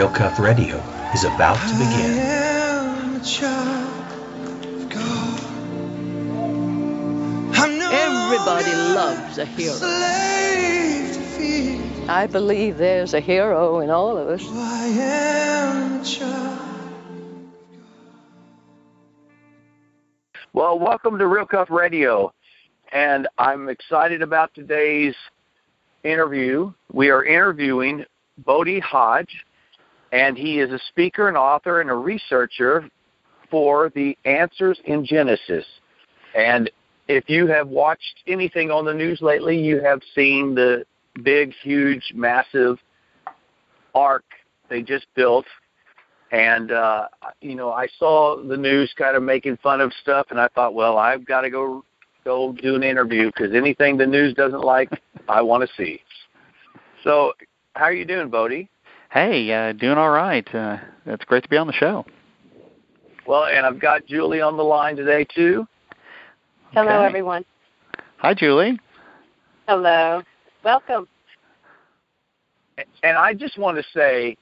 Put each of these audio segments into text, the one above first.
Real Cuff Radio is about to begin. Everybody loves a hero. I believe there's a hero in all of us. Well, welcome to Real Cuff Radio, and I'm excited about today's interview. We are interviewing Bodie Hodge, and he is a speaker and author and a researcher for the Answers in Genesis. And if you have watched anything on the news lately, you have seen the big, huge, massive ark they just built. And uh, you know, I saw the news kind of making fun of stuff, and I thought, well, I've got to go go do an interview because anything the news doesn't like, I want to see. So, how are you doing, Bodie? Hey, uh, doing all right. Uh, it's great to be on the show. Well, and I've got Julie on the line today too. Hello, everyone. Hi, Julie. Hello. Welcome. And I just want to say,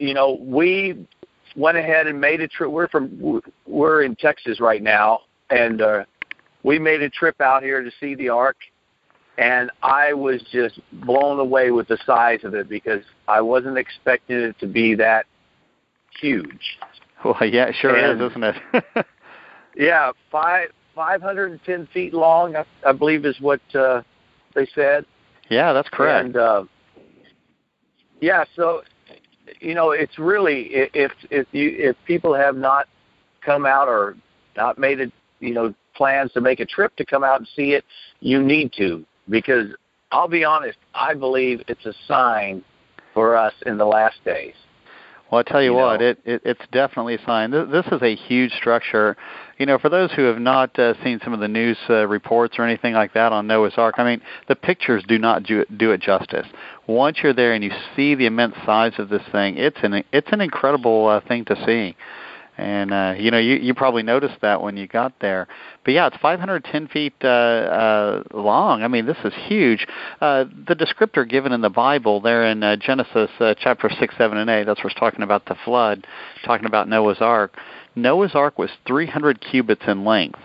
you know, we went ahead and made a trip. We're from we're in Texas right now, and uh, we made a trip out here to see the Ark. And I was just blown away with the size of it because I wasn't expecting it to be that huge. Well, yeah, it sure And- is, isn't it? Yeah, five five hundred and ten feet long, I, I believe is what uh, they said. yeah, that's correct. And uh, yeah, so you know, it's really if if you if people have not come out or not made it, you know, plans to make a trip to come out and see it, you need to because I'll be honest, I believe it's a sign for us in the last days. Well, I tell you, you what, it, it it's definitely a sign. This, this is a huge structure. You know, for those who have not uh, seen some of the news uh, reports or anything like that on Noah's Ark, I mean, the pictures do not do, do it justice. Once you're there and you see the immense size of this thing, it's an it's an incredible uh, thing to see. And uh, you know, you you probably noticed that when you got there. But yeah, it's 510 feet uh, uh, long. I mean, this is huge. Uh, the descriptor given in the Bible, there in uh, Genesis uh, chapter six, seven, and eight, that's where it's talking about the flood, talking about Noah's Ark. Noah's Ark was 300 cubits in length.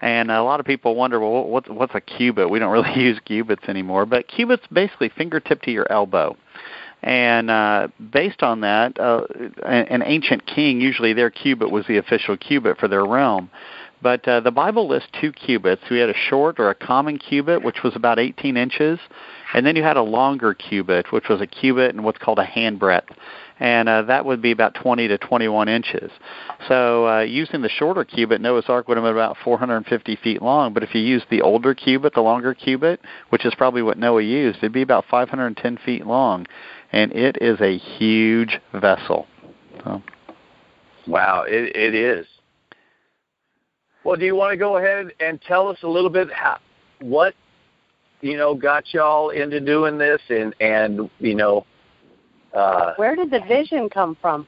And a lot of people wonder, well, what's what's a cubit? We don't really use cubits anymore, but cubits basically fingertip to your elbow. And uh, based on that, uh, an an ancient king usually their cubit was the official cubit for their realm. But uh, the Bible lists two cubits. We had a short or a common cubit, which was about 18 inches, and then you had a longer cubit, which was a cubit and what's called a handbreadth, and uh, that would be about 20 to 21 inches. So uh, using the shorter cubit, Noah's Ark would have been about 450 feet long. But if you use the older cubit, the longer cubit, which is probably what Noah used, it'd be about 510 feet long, and it is a huge vessel. So. Wow, it, it is. Well, do you want to go ahead and tell us a little bit how what you know got y'all into doing this, and and you know, uh, Where did the vision come from?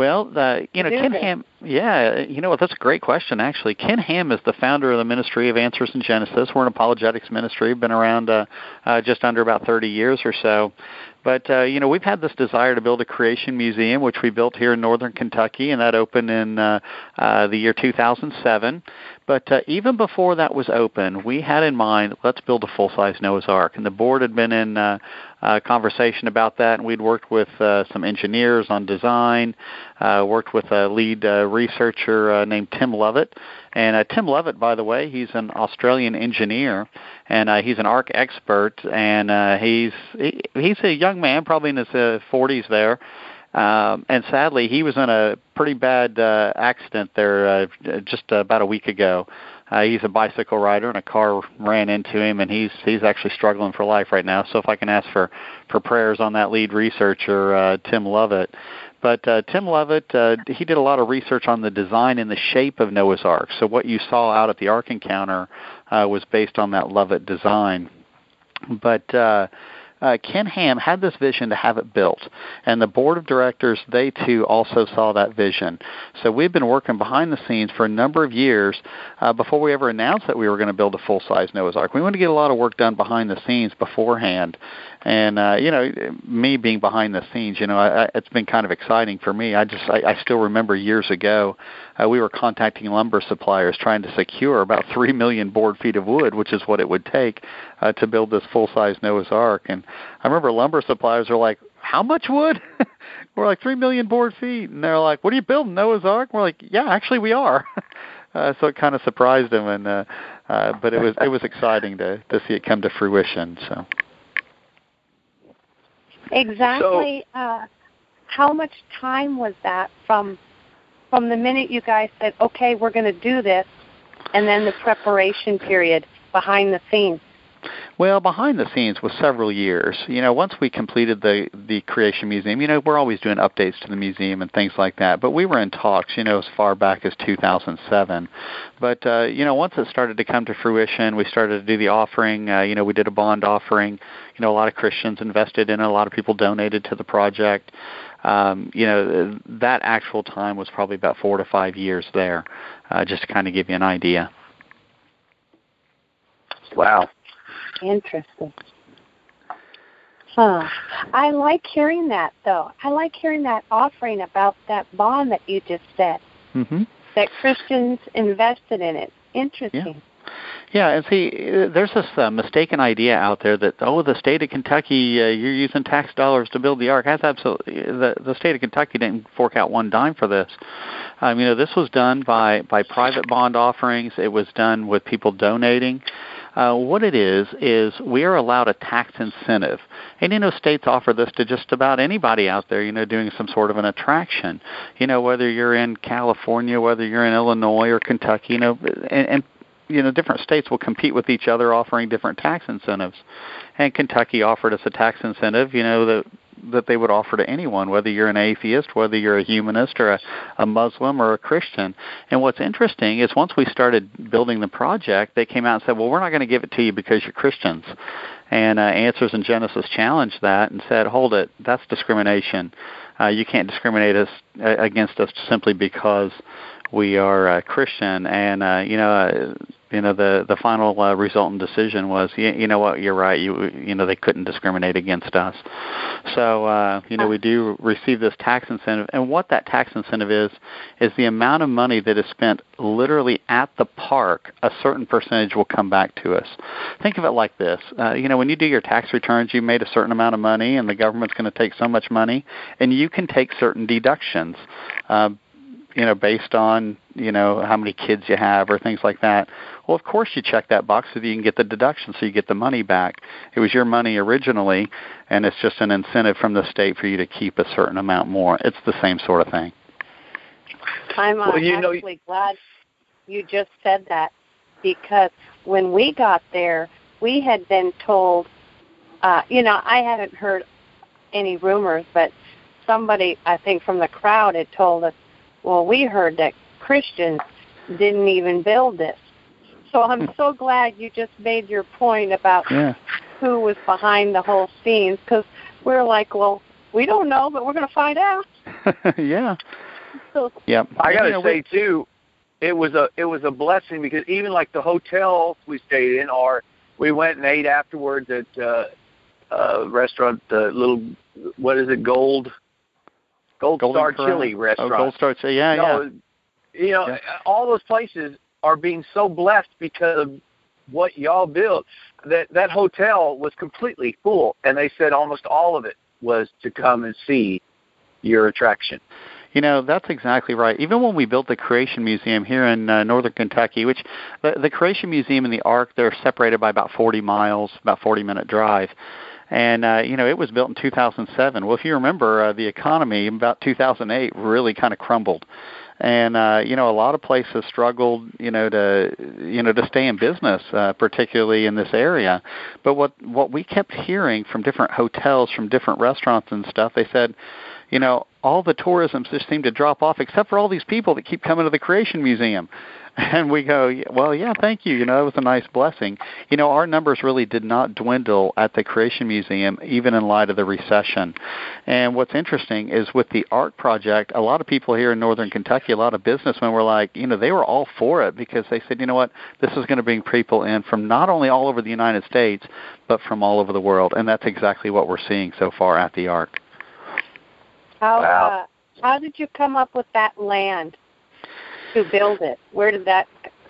Well, uh, you know, Ken they? Ham. Yeah, you know what? That's a great question, actually. Ken Ham is the founder of the Ministry of Answers in Genesis. We're an apologetics ministry. Been around uh, uh, just under about 30 years or so. But uh, you know, we've had this desire to build a creation museum, which we built here in northern Kentucky, and that opened in uh, uh, the year 2007. But uh, even before that was open, we had in mind let's build a full-size Noah's Ark, and the board had been in uh, uh, conversation about that, and we'd worked with uh, some engineers on design, uh, worked with a lead uh, researcher uh, named Tim Lovett. And uh, Tim Lovett, by the way, he's an Australian engineer, and uh, he's an ark expert, and uh, he's he, he's a young man, probably in his uh, 40s there. Um, and sadly, he was in a pretty bad uh, accident there uh, just about a week ago. Uh, he's a bicycle rider, and a car ran into him, and he's he's actually struggling for life right now. So if I can ask for for prayers on that lead researcher, uh, Tim Lovett. But uh, Tim Lovett, uh, he did a lot of research on the design and the shape of Noah's Ark. So what you saw out at the Ark Encounter uh, was based on that Lovett design. But uh, uh, Ken Ham had this vision to have it built, and the board of directors they too also saw that vision. So we've been working behind the scenes for a number of years uh, before we ever announced that we were going to build a full size Noah's Ark. We wanted to get a lot of work done behind the scenes beforehand, and uh, you know, me being behind the scenes, you know, I, I, it's been kind of exciting for me. I just I, I still remember years ago, uh, we were contacting lumber suppliers trying to secure about three million board feet of wood, which is what it would take uh, to build this full size Noah's Ark. And I remember lumber suppliers are like, "How much wood?" we're like three million board feet, and they're like, "What are you building, Noah's Ark?" We're like, "Yeah, actually, we are." uh, so it kind of surprised them, and uh, uh, but it was it was exciting to to see it come to fruition. So. Exactly. So, uh, how much time was that from from the minute you guys said, "Okay, we're going to do this," and then the preparation period behind the scenes? Well, behind the scenes was several years. You know, once we completed the the Creation Museum, you know, we're always doing updates to the museum and things like that. But we were in talks, you know, as far back as 2007. But uh, you know, once it started to come to fruition, we started to do the offering. Uh, you know, we did a bond offering. You know, a lot of Christians invested in it. A lot of people donated to the project. Um, you know, that actual time was probably about four to five years there, uh, just to kind of give you an idea. Wow. Interesting. Huh. I like hearing that, though. I like hearing that offering about that bond that you just said. Mm-hmm. That Christians invested in it. Interesting. Yeah. Yeah, and see, there's this uh, mistaken idea out there that oh, the state of Kentucky, uh, you're using tax dollars to build the ark. That's absolutely the the state of Kentucky didn't fork out one dime for this. Um, you know, this was done by by private bond offerings. It was done with people donating. Uh, what it is is we are allowed a tax incentive, and you know states offer this to just about anybody out there. You know, doing some sort of an attraction. You know, whether you're in California, whether you're in Illinois or Kentucky. You know, and, and you know different states will compete with each other offering different tax incentives and Kentucky offered us a tax incentive you know that that they would offer to anyone, whether you're an atheist, whether you're a humanist or a, a Muslim or a Christian. And what's interesting is once we started building the project, they came out and said, "Well, we're not going to give it to you because you're Christians." And uh, Answers in Genesis challenged that and said, "Hold it, that's discrimination. Uh, you can't discriminate us uh, against us simply because we are uh, Christian." And uh, you know. Uh, you know the the final uh, resultant decision was you, you know what? You're right. You you know they couldn't discriminate against us. So uh you know we do receive this tax incentive. And what that tax incentive is is the amount of money that is spent literally at the park a certain percentage will come back to us. Think of it like this. Uh, you know when you do your tax returns you made a certain amount of money and the government's going to take so much money and you can take certain deductions. Uh, you know, based on, you know, how many kids you have or things like that. Well, of course you check that box so that you can get the deduction so you get the money back. It was your money originally, and it's just an incentive from the state for you to keep a certain amount more. It's the same sort of thing. I'm uh, well, you actually know, glad you just said that because when we got there, we had been told, uh, you know, I hadn't heard any rumors, but somebody, I think from the crowd, had told us well, we heard that Christians didn't even build this. So I'm so glad you just made your point about yeah. who was behind the whole scenes because we're like, well, we don't know, but we're going to find out. yeah. So, yep. I got to say too, it was a it was a blessing because even like the hotels we stayed in, or we went and ate afterwards at uh, uh, restaurant, the uh, little what is it, Gold Gold Golden Star Corral. Chili restaurant. Oh, Gold Star Chili, yeah, no, yeah. You know, yeah. all those places are being so blessed because of what y'all built. That that hotel was completely full, and they said almost all of it was to come and see your attraction. You know, that's exactly right. Even when we built the Creation Museum here in uh, northern Kentucky, which the, the Creation Museum and the Ark, they're separated by about 40 miles, about 40 minute drive and uh, you know it was built in 2007. Well, if you remember, uh, the economy about 2008 really kind of crumbled, and uh, you know a lot of places struggled, you know, to you know to stay in business, uh, particularly in this area. But what what we kept hearing from different hotels, from different restaurants and stuff, they said, you know, all the tourism just seemed to drop off except for all these people that keep coming to the Creation Museum. And we go, well, yeah, thank you. You know, it was a nice blessing. You know, our numbers really did not dwindle at the Creation Museum, even in light of the recession. And what's interesting is with the Ark project, a lot of people here in northern Kentucky, a lot of businessmen were like, you know, they were all for it because they said, you know what, this is going to bring people in from not only all over the United States, but from all over the world. And that's exactly what we're seeing so far at the Ark. How, wow. uh, how did you come up with that land? to build it? Where did that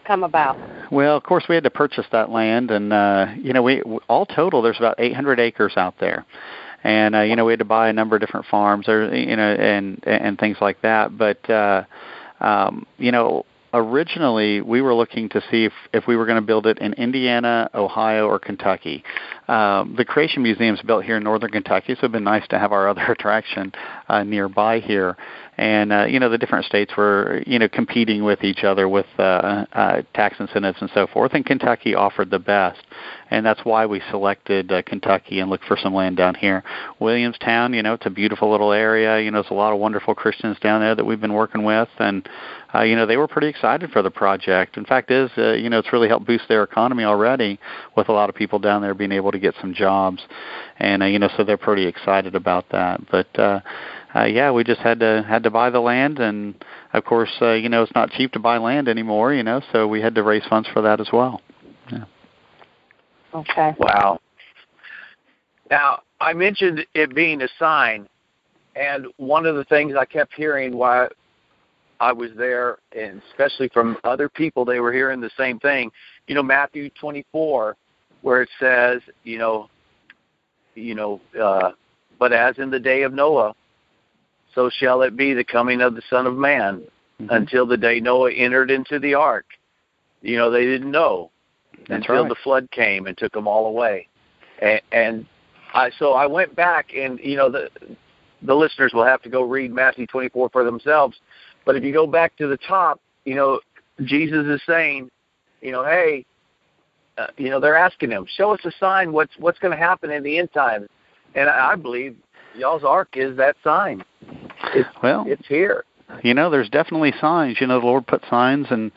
come about? Well, of course, we had to purchase that land, and uh, you know, we all total there's about 800 acres out there, and uh, you know, we had to buy a number of different farms, or you know, and and things like that. But uh, um, you know, originally we were looking to see if, if we were going to build it in Indiana, Ohio, or Kentucky. Um, the Creation Museum is built here in northern Kentucky, so it'd been nice to have our other attraction uh, nearby here and uh, you know the different states were you know competing with each other with uh, uh, tax incentives and so forth, and Kentucky offered the best, and that's why we selected uh, Kentucky and looked for some land down here. Williamstown, you know, it's a beautiful little area. You know, there's a lot of wonderful Christians down there that we've been working with, and uh, you know they were pretty excited for the project. In fact, is uh, you know it's really helped boost their economy already with a lot of people down there being able to get some jobs, and uh, you know so they're pretty excited about that. But uh, uh, yeah, we just had to had to buy the land, and of course, uh, you know, it's not cheap to buy land anymore. You know, so we had to raise funds for that as well. Yeah. Okay. Wow. Now, I mentioned it being a sign, and one of the things I kept hearing while I was there, and especially from other people, they were hearing the same thing. You know, Matthew 24, where it says, you know, you know, uh, but as in the day of Noah, so shall it be the coming of the Son of Man mm-hmm. until the day Noah entered into the ark. You know, they didn't know That's until right. the flood came and took them all away. And, and I so I went back and you know the the listeners will have to go read Matthew 24 for themselves. But if you go back to the top, you know, Jesus is saying, you know, hey, uh, you know, they're asking him, show us a sign. What's what's going to happen in the end times? And I, I believe y'all's ark is that sign. It's, well, it's here. You know, there's definitely signs. You know, the Lord put signs, and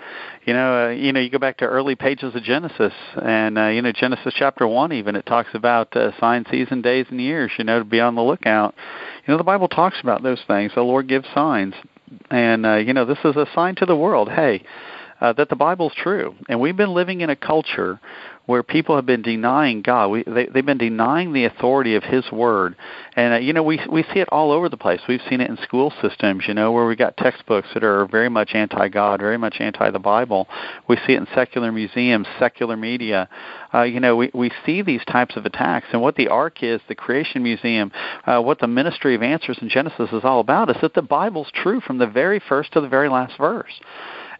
you know, uh, you know, you go back to early pages of Genesis, and uh, you know, Genesis chapter one, even it talks about uh, sign, season, days, and years. You know, to be on the lookout. You know, the Bible talks about those things. The Lord gives signs, and uh, you know, this is a sign to the world. Hey, uh, that the Bible's true, and we've been living in a culture where people have been denying God. We, they, they've been denying the authority of His Word, and uh, you know we we see it all over the place. We've seen it in school systems, you know, where we got textbooks that are very much anti-God, very much anti the Bible. We see it in secular museums, secular media. Uh, you know, we we see these types of attacks, and what the Ark is, the Creation Museum, uh, what the Ministry of Answers in Genesis is all about, is that the Bible's true from the very first to the very last verse.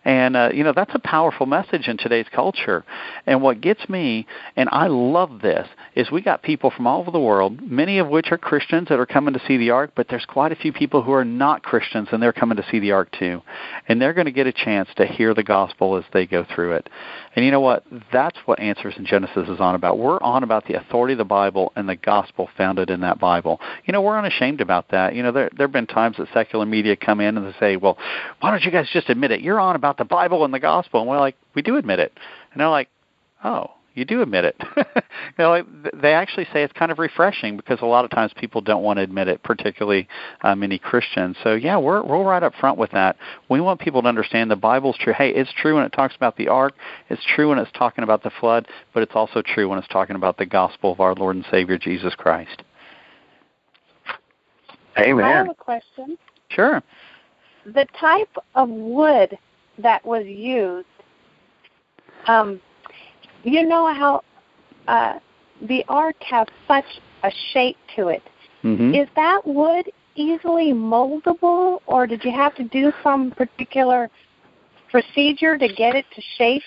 And uh, you know that's a powerful message in today's culture. And what gets me, and I love this, is we got people from all over the world, many of which are Christians that are coming to see the Ark, but there's quite a few people who are not Christians and they're coming to see the Ark too. And they're going to get a chance to hear the gospel as they go through it. And you know what? That's what Answers in Genesis is on about. We're on about the authority of the Bible and the gospel founded in that Bible. You know, we're unashamed about that. You know, there there have been times that secular media come in and they say, "Well, why don't you guys just admit it? You're on about the Bible and the gospel." And we're like, "We do admit it." And they're like, "Oh, you do admit it. you know, they actually say it's kind of refreshing because a lot of times people don't want to admit it, particularly uh, many Christians. So yeah, we're we're right up front with that. We want people to understand the Bible's true. Hey, it's true when it talks about the ark. It's true when it's talking about the flood, but it's also true when it's talking about the gospel of our Lord and Savior Jesus Christ. Amen. I have a question. Sure. The type of wood that was used. Um, you know how uh, the ark has such a shape to it. Mm-hmm. Is that wood easily moldable, or did you have to do some particular procedure to get it to shape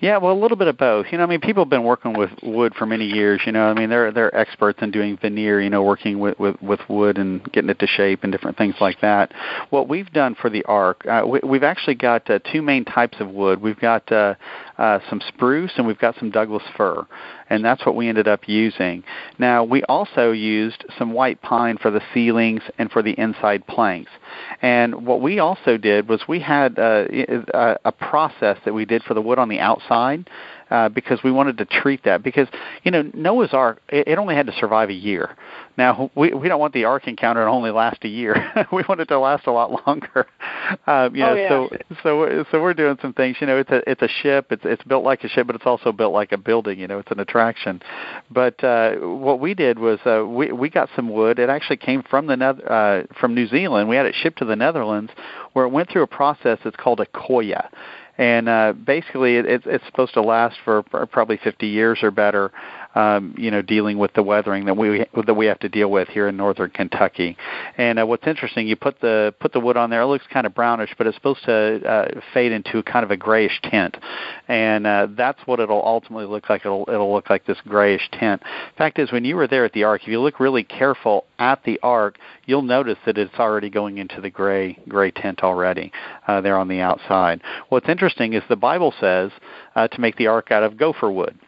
yeah, well, a little bit of both. You know, I mean, people have been working with wood for many years. You know, I mean, they're they're experts in doing veneer. You know, working with with, with wood and getting it to shape and different things like that. What we've done for the ark, uh, we, we've actually got uh, two main types of wood. We've got uh, uh, some spruce and we've got some Douglas fir, and that's what we ended up using. Now, we also used some white pine for the ceilings and for the inside planks. And what we also did was we had uh, a, a process that we did for the wood on the outside uh, because we wanted to treat that because you know Noah's Ark it, it only had to survive a year. Now we we don't want the Ark encounter to only last a year. we want it to last a lot longer. Um, you know, oh, yeah. so so so we're doing some things. You know, it's a it's a ship. It's it's built like a ship, but it's also built like a building. You know, it's an attraction. But uh, what we did was uh, we we got some wood. It actually came from the uh, from New Zealand. We had it shipped to the Netherlands, where it went through a process that's called Accoya and uh, basically it, it's supposed to last for probably 50 years or better um, you know, dealing with the weathering that we that we have to deal with here in northern Kentucky. And uh, what's interesting, you put the put the wood on there. It looks kind of brownish, but it's supposed to uh, fade into kind of a grayish tint, and uh, that's what it'll ultimately look like. It'll it'll look like this grayish tint. Fact is, when you were there at the Ark, if you look really careful at the Ark, you'll notice that it's already going into the gray gray tint already uh, there on the outside. What's interesting is the Bible says uh, to make the Ark out of gopher wood.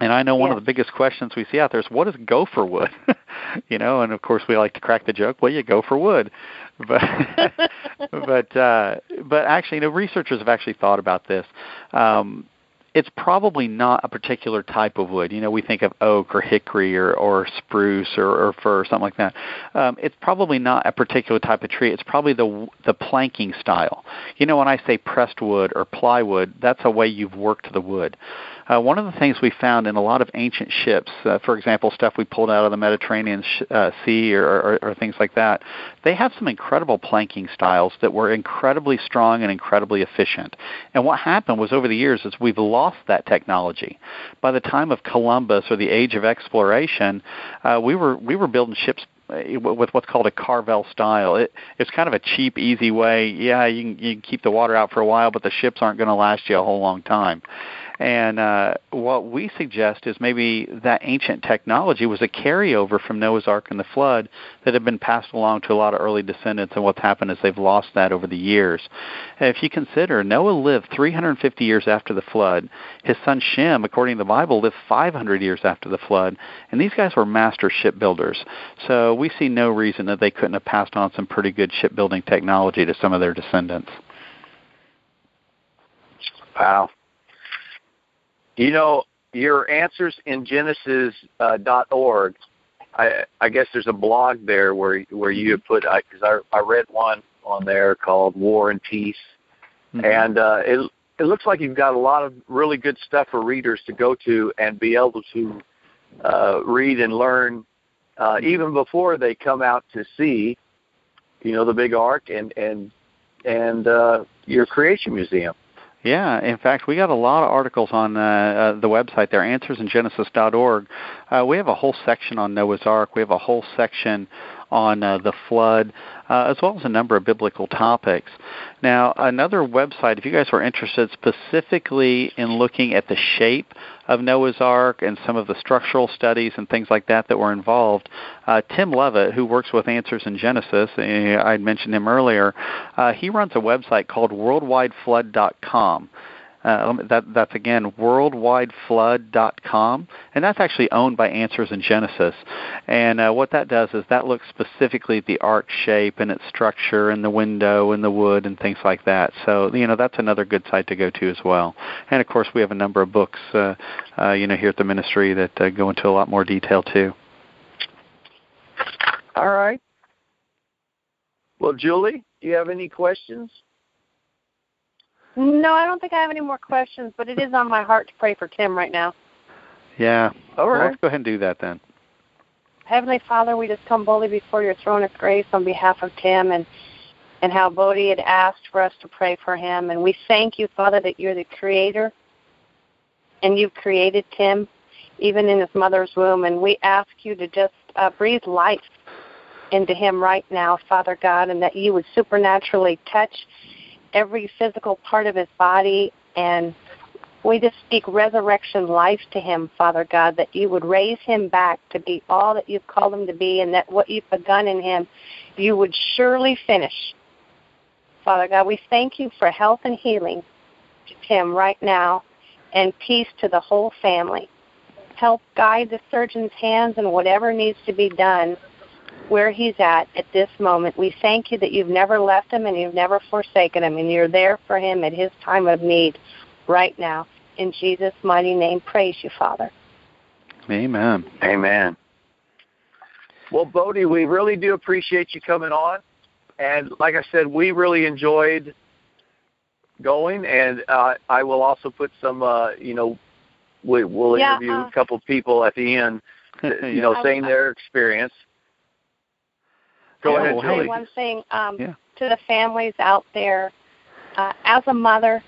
And I know one of the biggest questions we see out there is what is gopher wood? you know, and of course we like to crack the joke, well you go for wood. But but uh but actually, you know, researchers have actually thought about this. Um it's probably not a particular type of wood. You know, we think of oak or hickory or, or spruce or, or fir or something like that. Um, it's probably not a particular type of tree. It's probably the the planking style. You know, when I say pressed wood or plywood, that's a way you've worked the wood. Uh, one of the things we found in a lot of ancient ships, uh, for example, stuff we pulled out of the Mediterranean sh- uh, Sea or, or, or things like that, they have some incredible planking styles that were incredibly strong and incredibly efficient. And what happened was over the years is we've lost that technology. By the time of Columbus or the age of exploration, uh, we were we were building ships uh, with what's called a carvel style. It, it's kind of a cheap, easy way. Yeah, you can, you can keep the water out for a while, but the ships aren't going to last you a whole long time. And uh, what we suggest is maybe that ancient technology was a carryover from Noah's Ark and the flood that had been passed along to a lot of early descendants, and what's happened is they've lost that over the years. And if you consider, Noah lived 350 years after the flood. His son Shem, according to the Bible, lived 500 years after the flood, and these guys were master shipbuilders. So we see no reason that they couldn't have passed on some pretty good shipbuilding technology to some of their descendants. Wow. You know, your answers in Genesis uh, dot org. I I guess there's a blog there where where you put because I, I I read one on there called War and Peace, mm-hmm. and uh, it it looks like you've got a lot of really good stuff for readers to go to and be able to uh, read and learn uh, mm-hmm. even before they come out to see, you know, the big ark and and and uh, your creation museum. Yeah, in fact, we got a lot of articles on uh, uh, the website there, answersingenesis.org. Uh, we have a whole section on Noah's Ark. We have a whole section on uh, the flood, uh, as well as a number of biblical topics. Now, another website, if you guys are interested specifically in looking at the shape of Noah's Ark and some of the structural studies and things like that that were involved, uh, Tim Lovett, who works with Answers in Genesis, uh, I mentioned him earlier, uh, he runs a website called worldwideflood.com. Uh, that, that's again worldwideflood.com, and that's actually owned by Answers in Genesis. And uh, what that does is that looks specifically at the ark shape and its structure and the window and the wood and things like that. So you know that's another good site to go to as well. And of course, we have a number of books, uh, uh, you know, here at the ministry that uh, go into a lot more detail too. All right. Well, Julie, do you have any questions? No, I don't think I have any more questions, but it is on my heart to pray for Tim right now. Yeah. All right. Well, let's go ahead and do that then. Heavenly Father, we just come boldly before your throne of grace on behalf of Tim and and how Bodie had asked for us to pray for him. And we thank you, Father, that you're the creator and you've created Tim even in his mother's womb. And we ask you to just uh, breathe life into him right now, Father God, and that you would supernaturally touch every physical part of his body and we just speak resurrection life to him, Father God, that you would raise him back to be all that you've called him to be, and that what you've begun in him, you would surely finish. Father God, we thank you for health and healing to Tim right now, and peace to the whole family. Help guide the surgeon's hands in whatever needs to be done where he's at at this moment. We thank you that you've never left him and you've never forsaken him, and you're there for him at his time of need right now. In Jesus' mighty name, praise you, Father. Amen. Amen. Well, Bodie, we really do appreciate you coming on. And like I said, we really enjoyed going, and uh, I will also put some, uh, you know, we, will yeah, interview uh, a couple of people at the end, you know, saying their experience. Go I ahead, will Julie. say one thing um, yeah. to the families out there. Uh, as a mother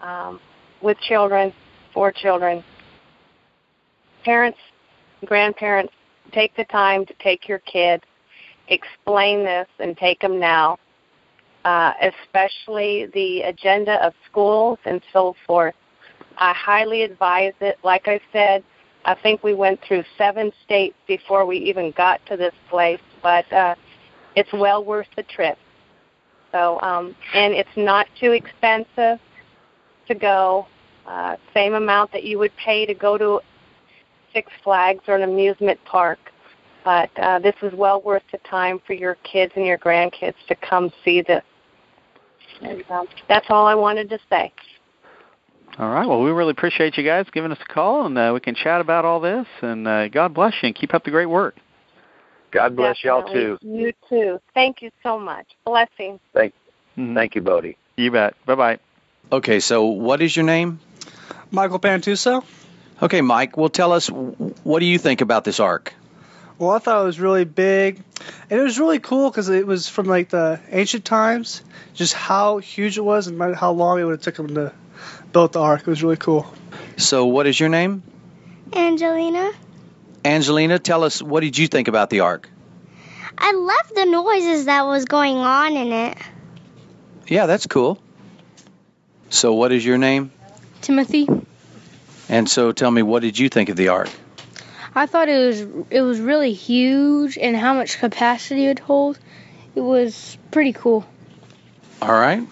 um, with children, four children, parents, grandparents, take the time to take your kid, explain this, and take them now. Uh, especially the agenda of schools and so forth. I highly advise it. Like I said, I think we went through seven states before we even got to this place, but uh, it's well worth the trip. So, um, and it's not too expensive to go. Uh, same amount that you would pay to go to Six Flags or an amusement park. But uh, this is well worth the time for your kids and your grandkids to come see this. And um, that's all I wanted to say. All right. Well, we really appreciate you guys giving us a call, and uh, we can chat about all this. And uh, God bless you, and keep up the great work. God bless Definitely. y'all too. You too. Thank you so much. Blessings. Thank, Mhm. thank you, Bodie. You bet. Bye bye. Okay, so what is your name? Michael Pantuso. Okay, Mike. Well, tell us what do you think about this ark? Well, I thought it was really big, and it was really cool because it was from like the ancient times. Just how huge it was and how long it would have took them to build the ark. It was really cool. So, what is your name? Angelina. Angelina, tell us what did you think about the ark? I love the noises that was going on in it. Yeah, that's cool. So, what is your name? Timothy. And so, tell me, what did you think of the ark? I thought it was it was really huge and how much capacity it hold. It was pretty cool. All right.